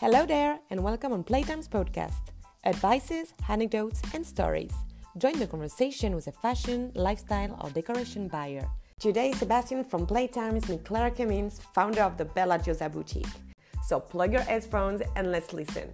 Hello there, and welcome on Playtime's podcast. Advices, anecdotes, and stories. Join the conversation with a fashion, lifestyle, or decoration buyer. Today, Sebastian from Playtimes meets Clara Cummins, founder of the Bella Diosa boutique. So plug your headphones and let's listen.